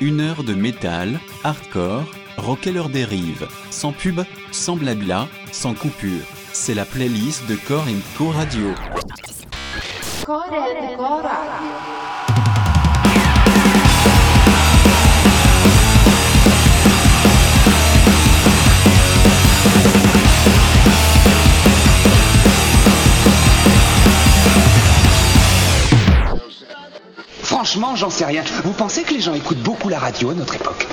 Une heure de métal, hardcore, rocker leur dérive, sans pub, sans blabla, sans coupure. C'est la playlist de Core Co Radio. Franchement, j'en sais rien. Vous pensez que les gens écoutent beaucoup la radio à notre époque?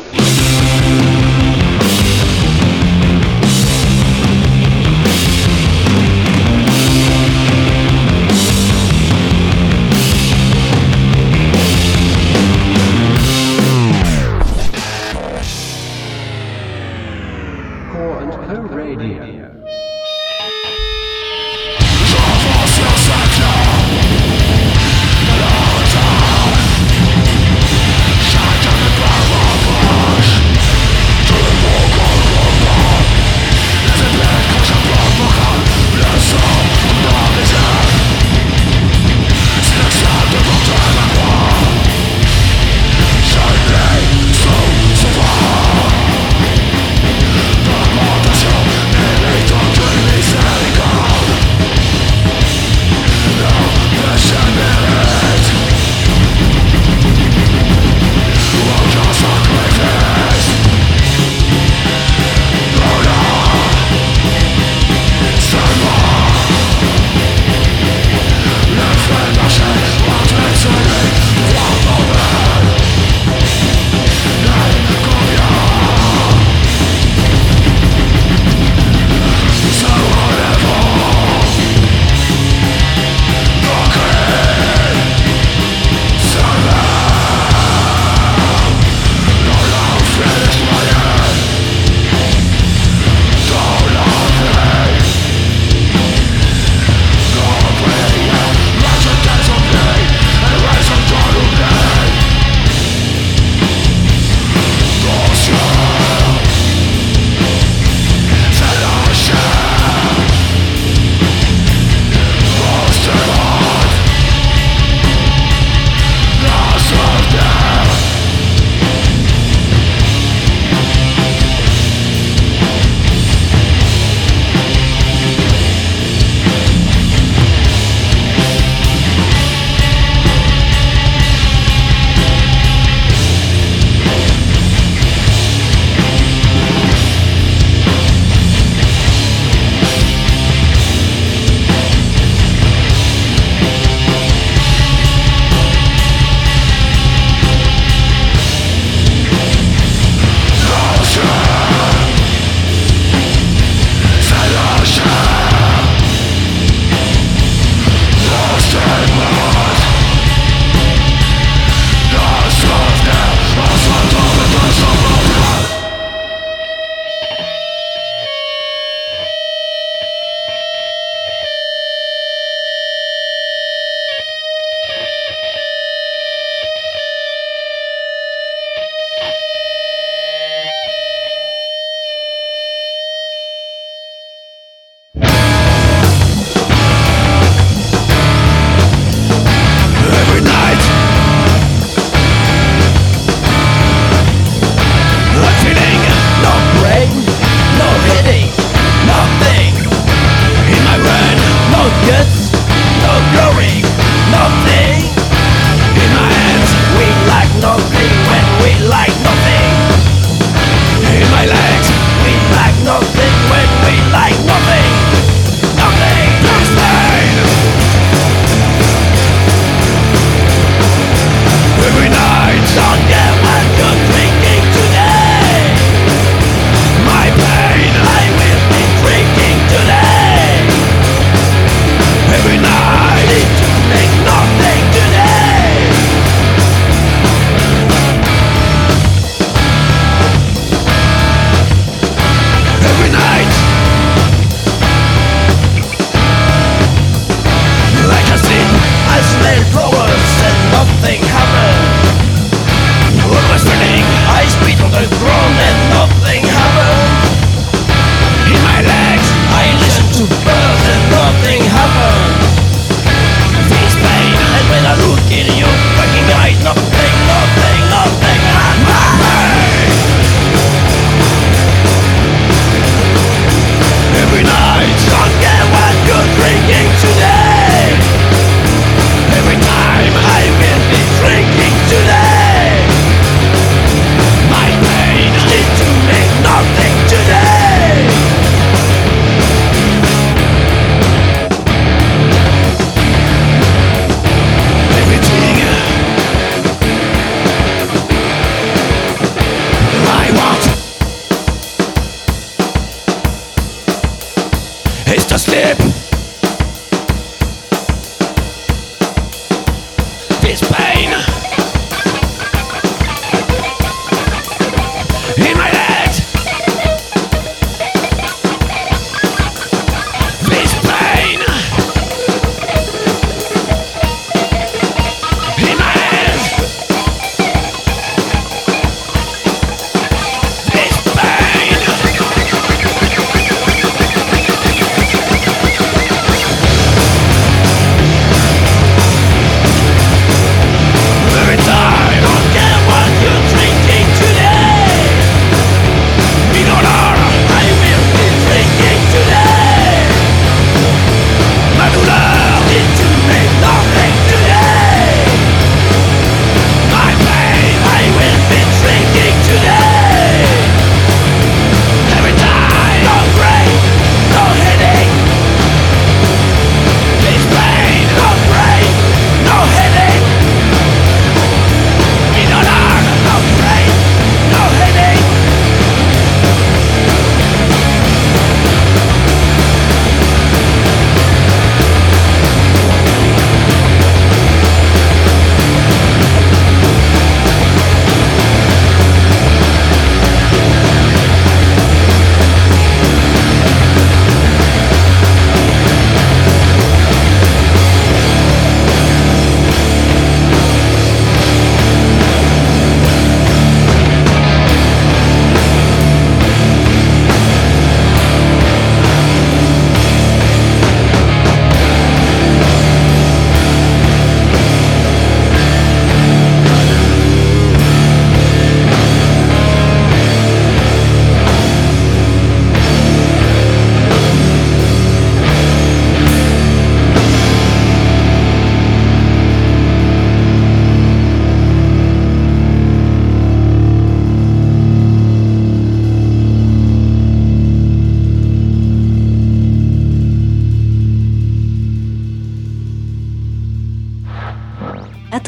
ist das Leben.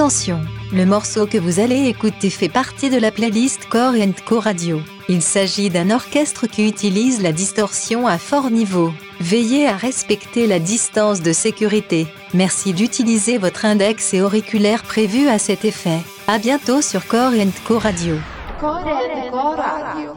Attention, le morceau que vous allez écouter fait partie de la playlist Core Co Radio. Il s'agit d'un orchestre qui utilise la distorsion à fort niveau. Veillez à respecter la distance de sécurité. Merci d'utiliser votre index et auriculaire prévu à cet effet. À bientôt sur Core Co Radio. Radio.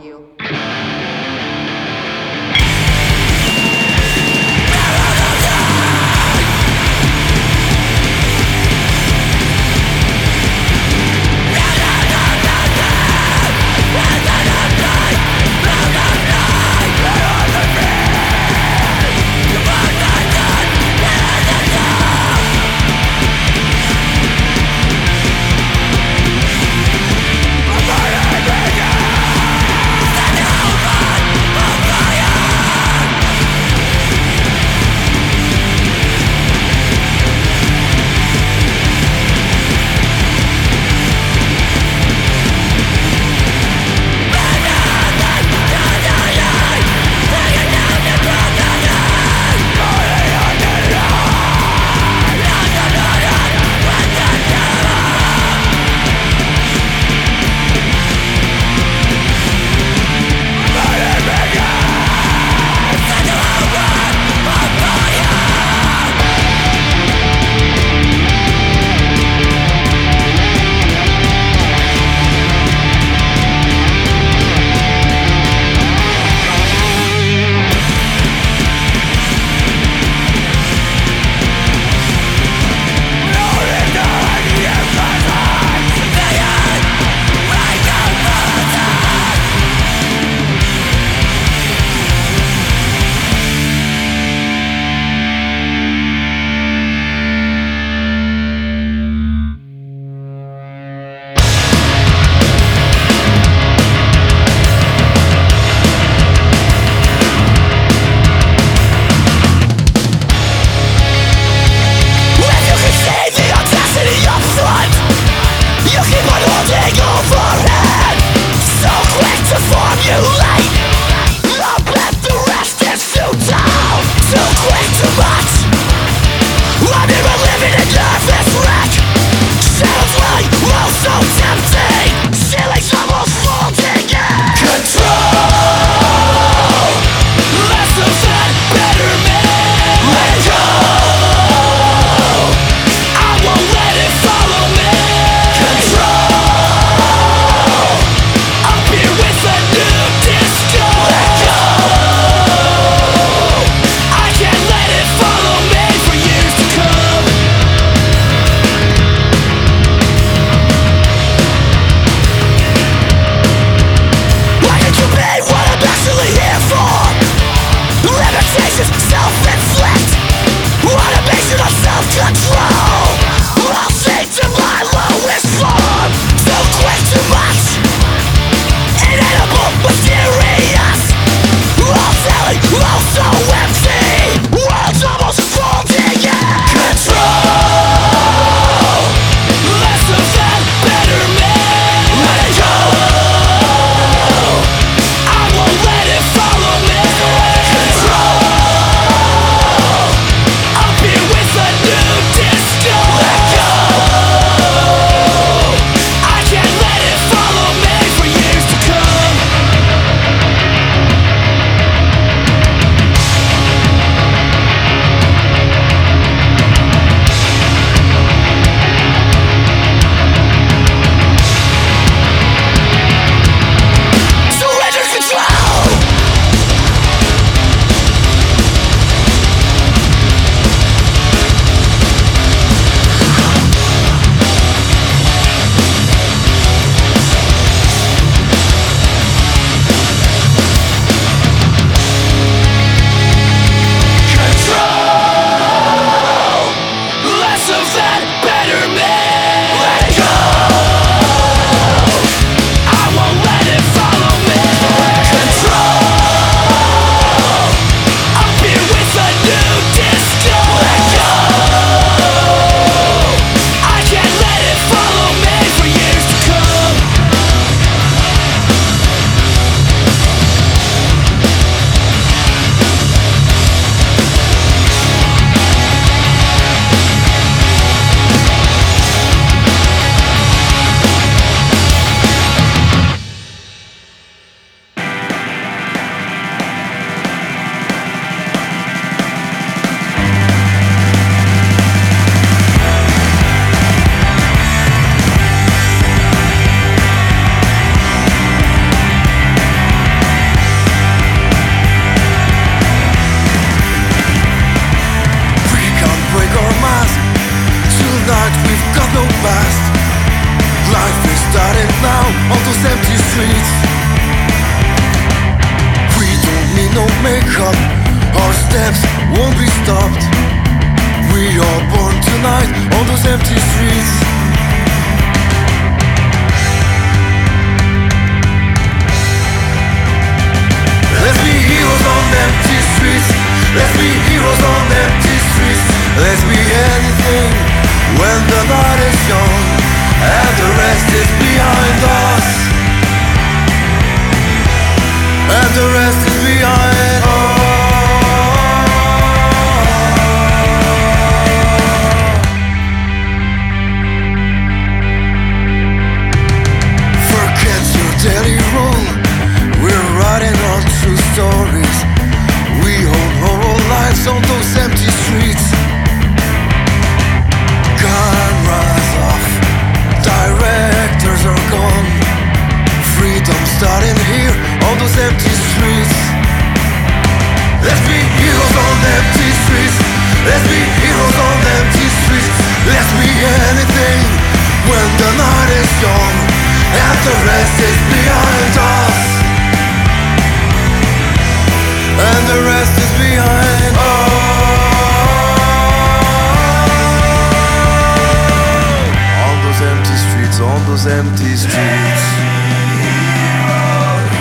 those empty streets.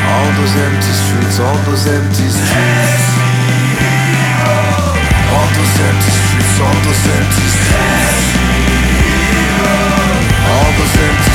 All those empty streets, all those empty streets. All those empty streets, all those empty streets. All those empty streets.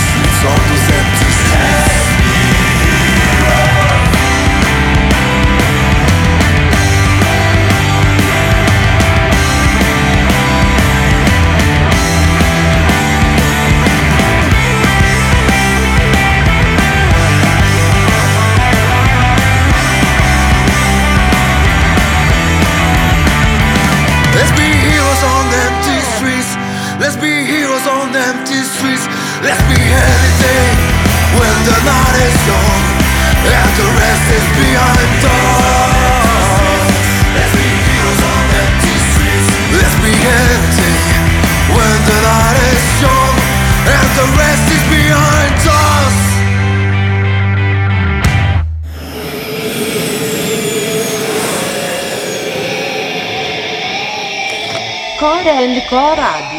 corada.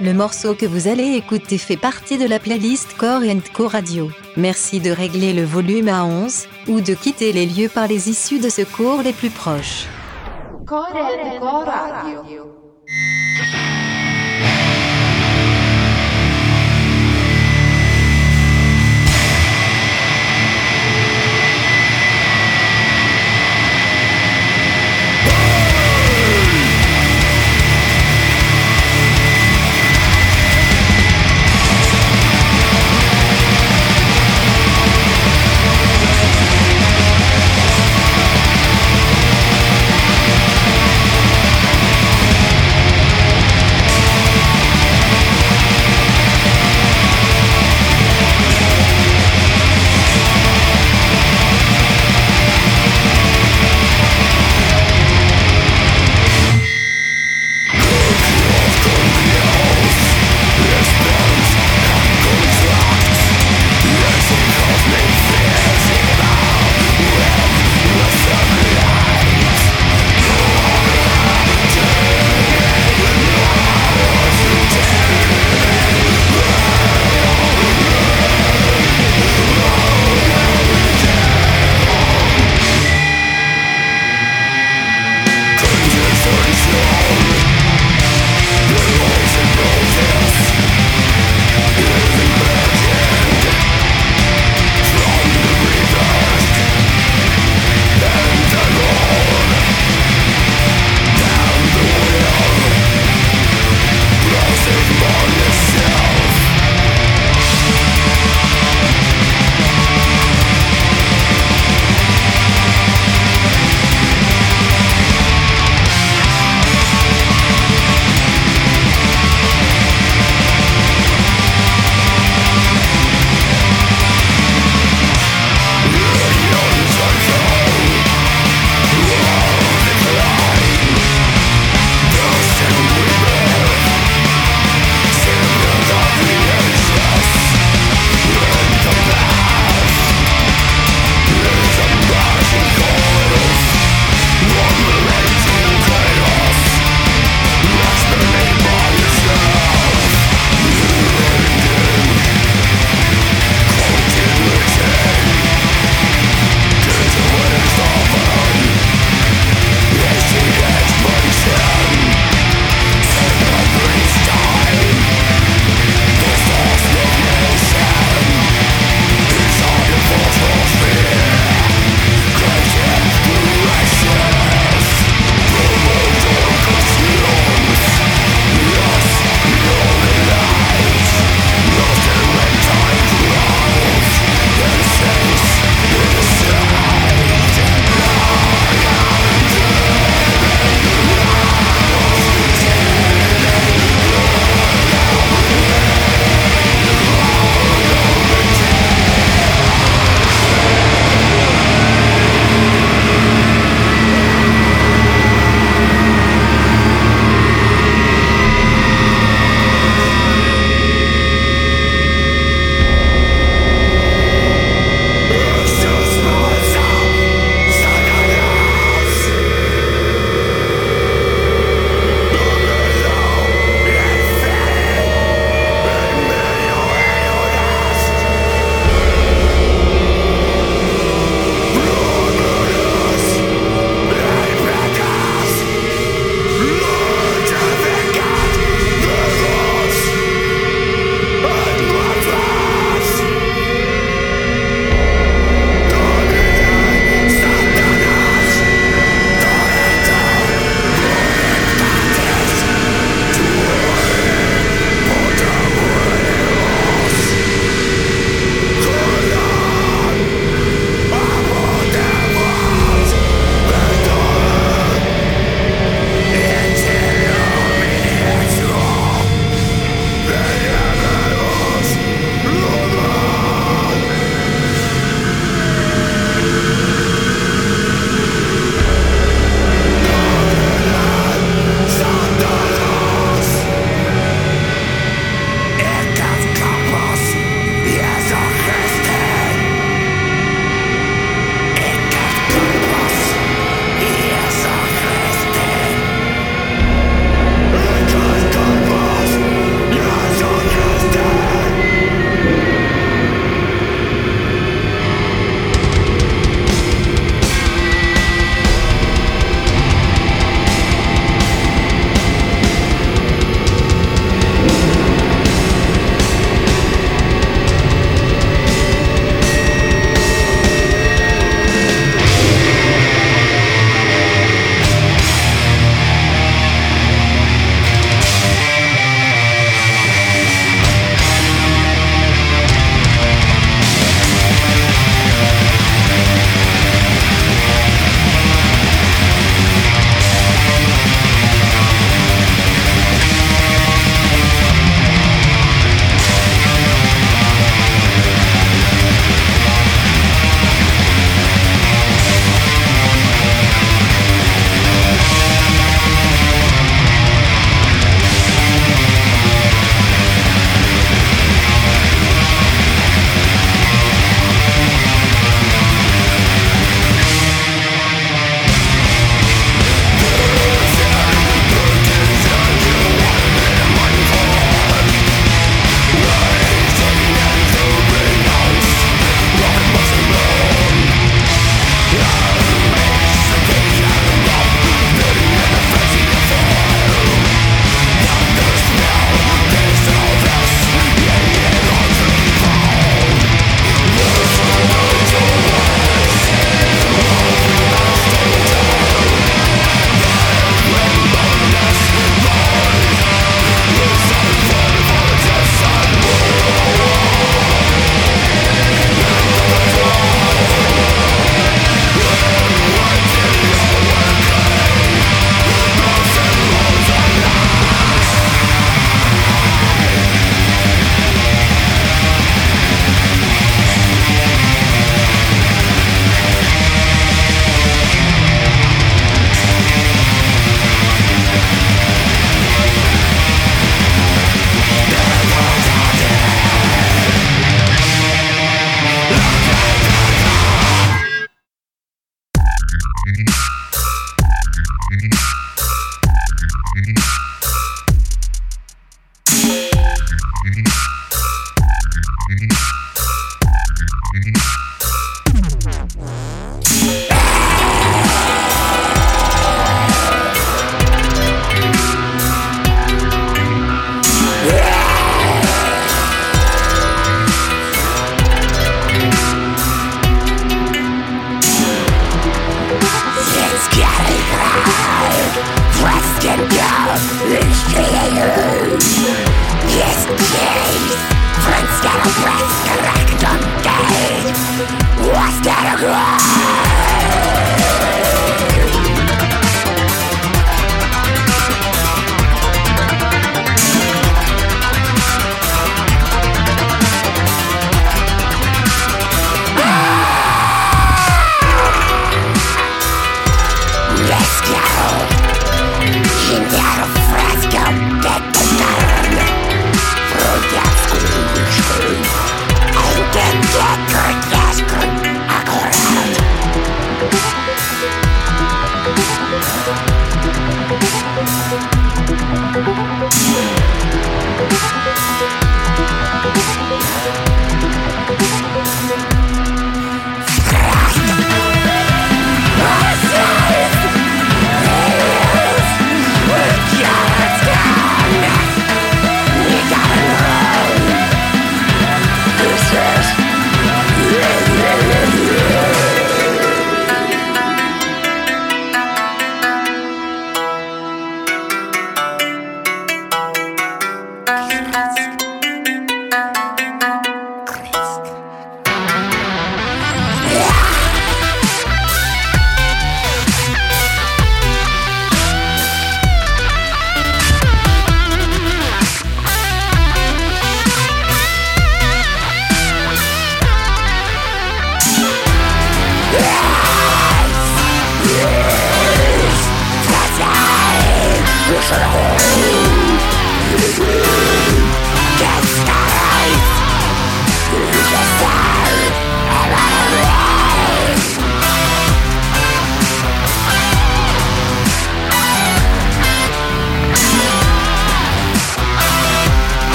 Le morceau que vous allez écouter fait partie de la playlist Core Co Radio. Merci de régler le volume à 11 ou de quitter les lieux par les issues de secours les plus proches.